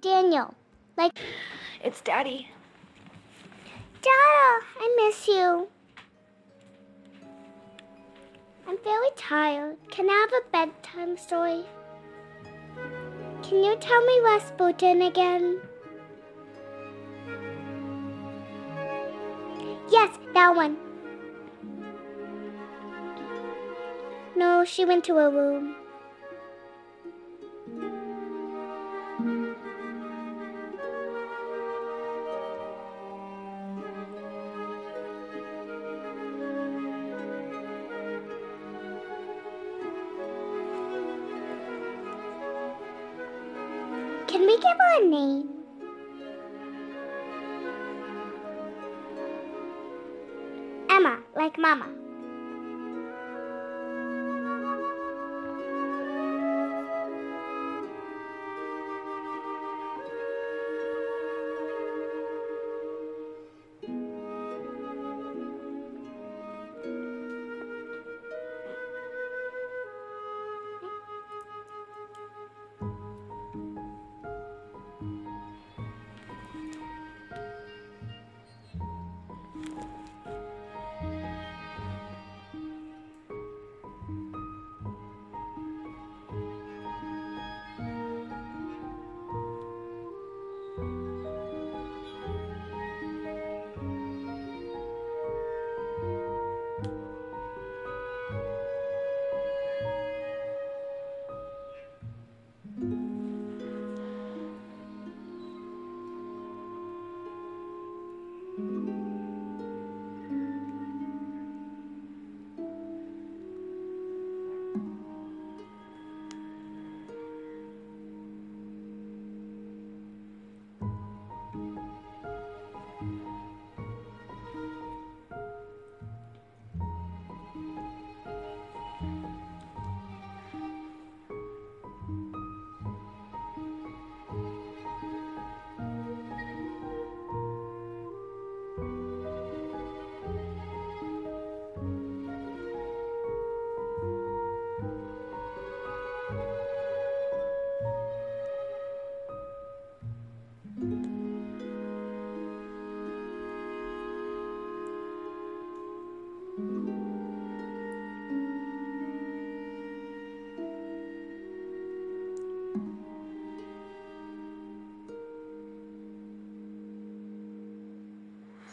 Daniel. Like, It's Daddy. Dada, I miss you. I'm very tired. Can I have a bedtime story? Can you tell me Rasputin again? Yes, that one. No, she went to her room. Can we give her a name? Emma, like Mama.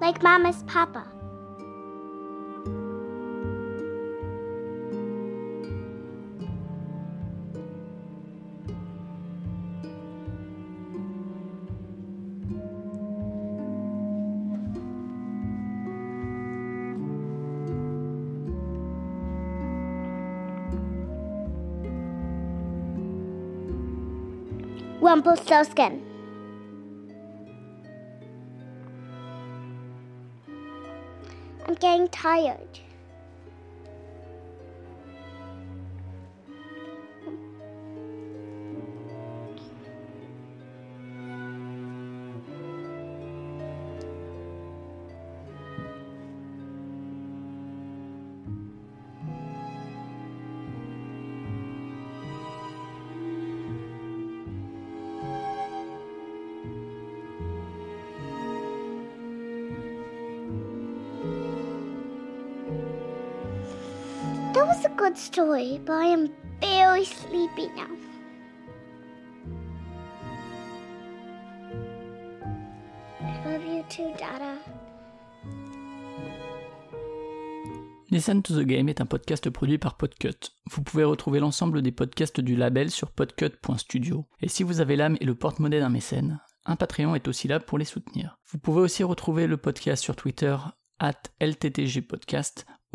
like Mama's papa. Rumpelstiltskin. Getting tired. That was a good story, but I am very sleepy now. Love you too, Dada. Listen to the Game est un podcast produit par Podcut. Vous pouvez retrouver l'ensemble des podcasts du label sur podcut.studio. Et si vous avez l'âme et le porte-monnaie d'un mécène, un Patreon est aussi là pour les soutenir. Vous pouvez aussi retrouver le podcast sur Twitter, at LTTG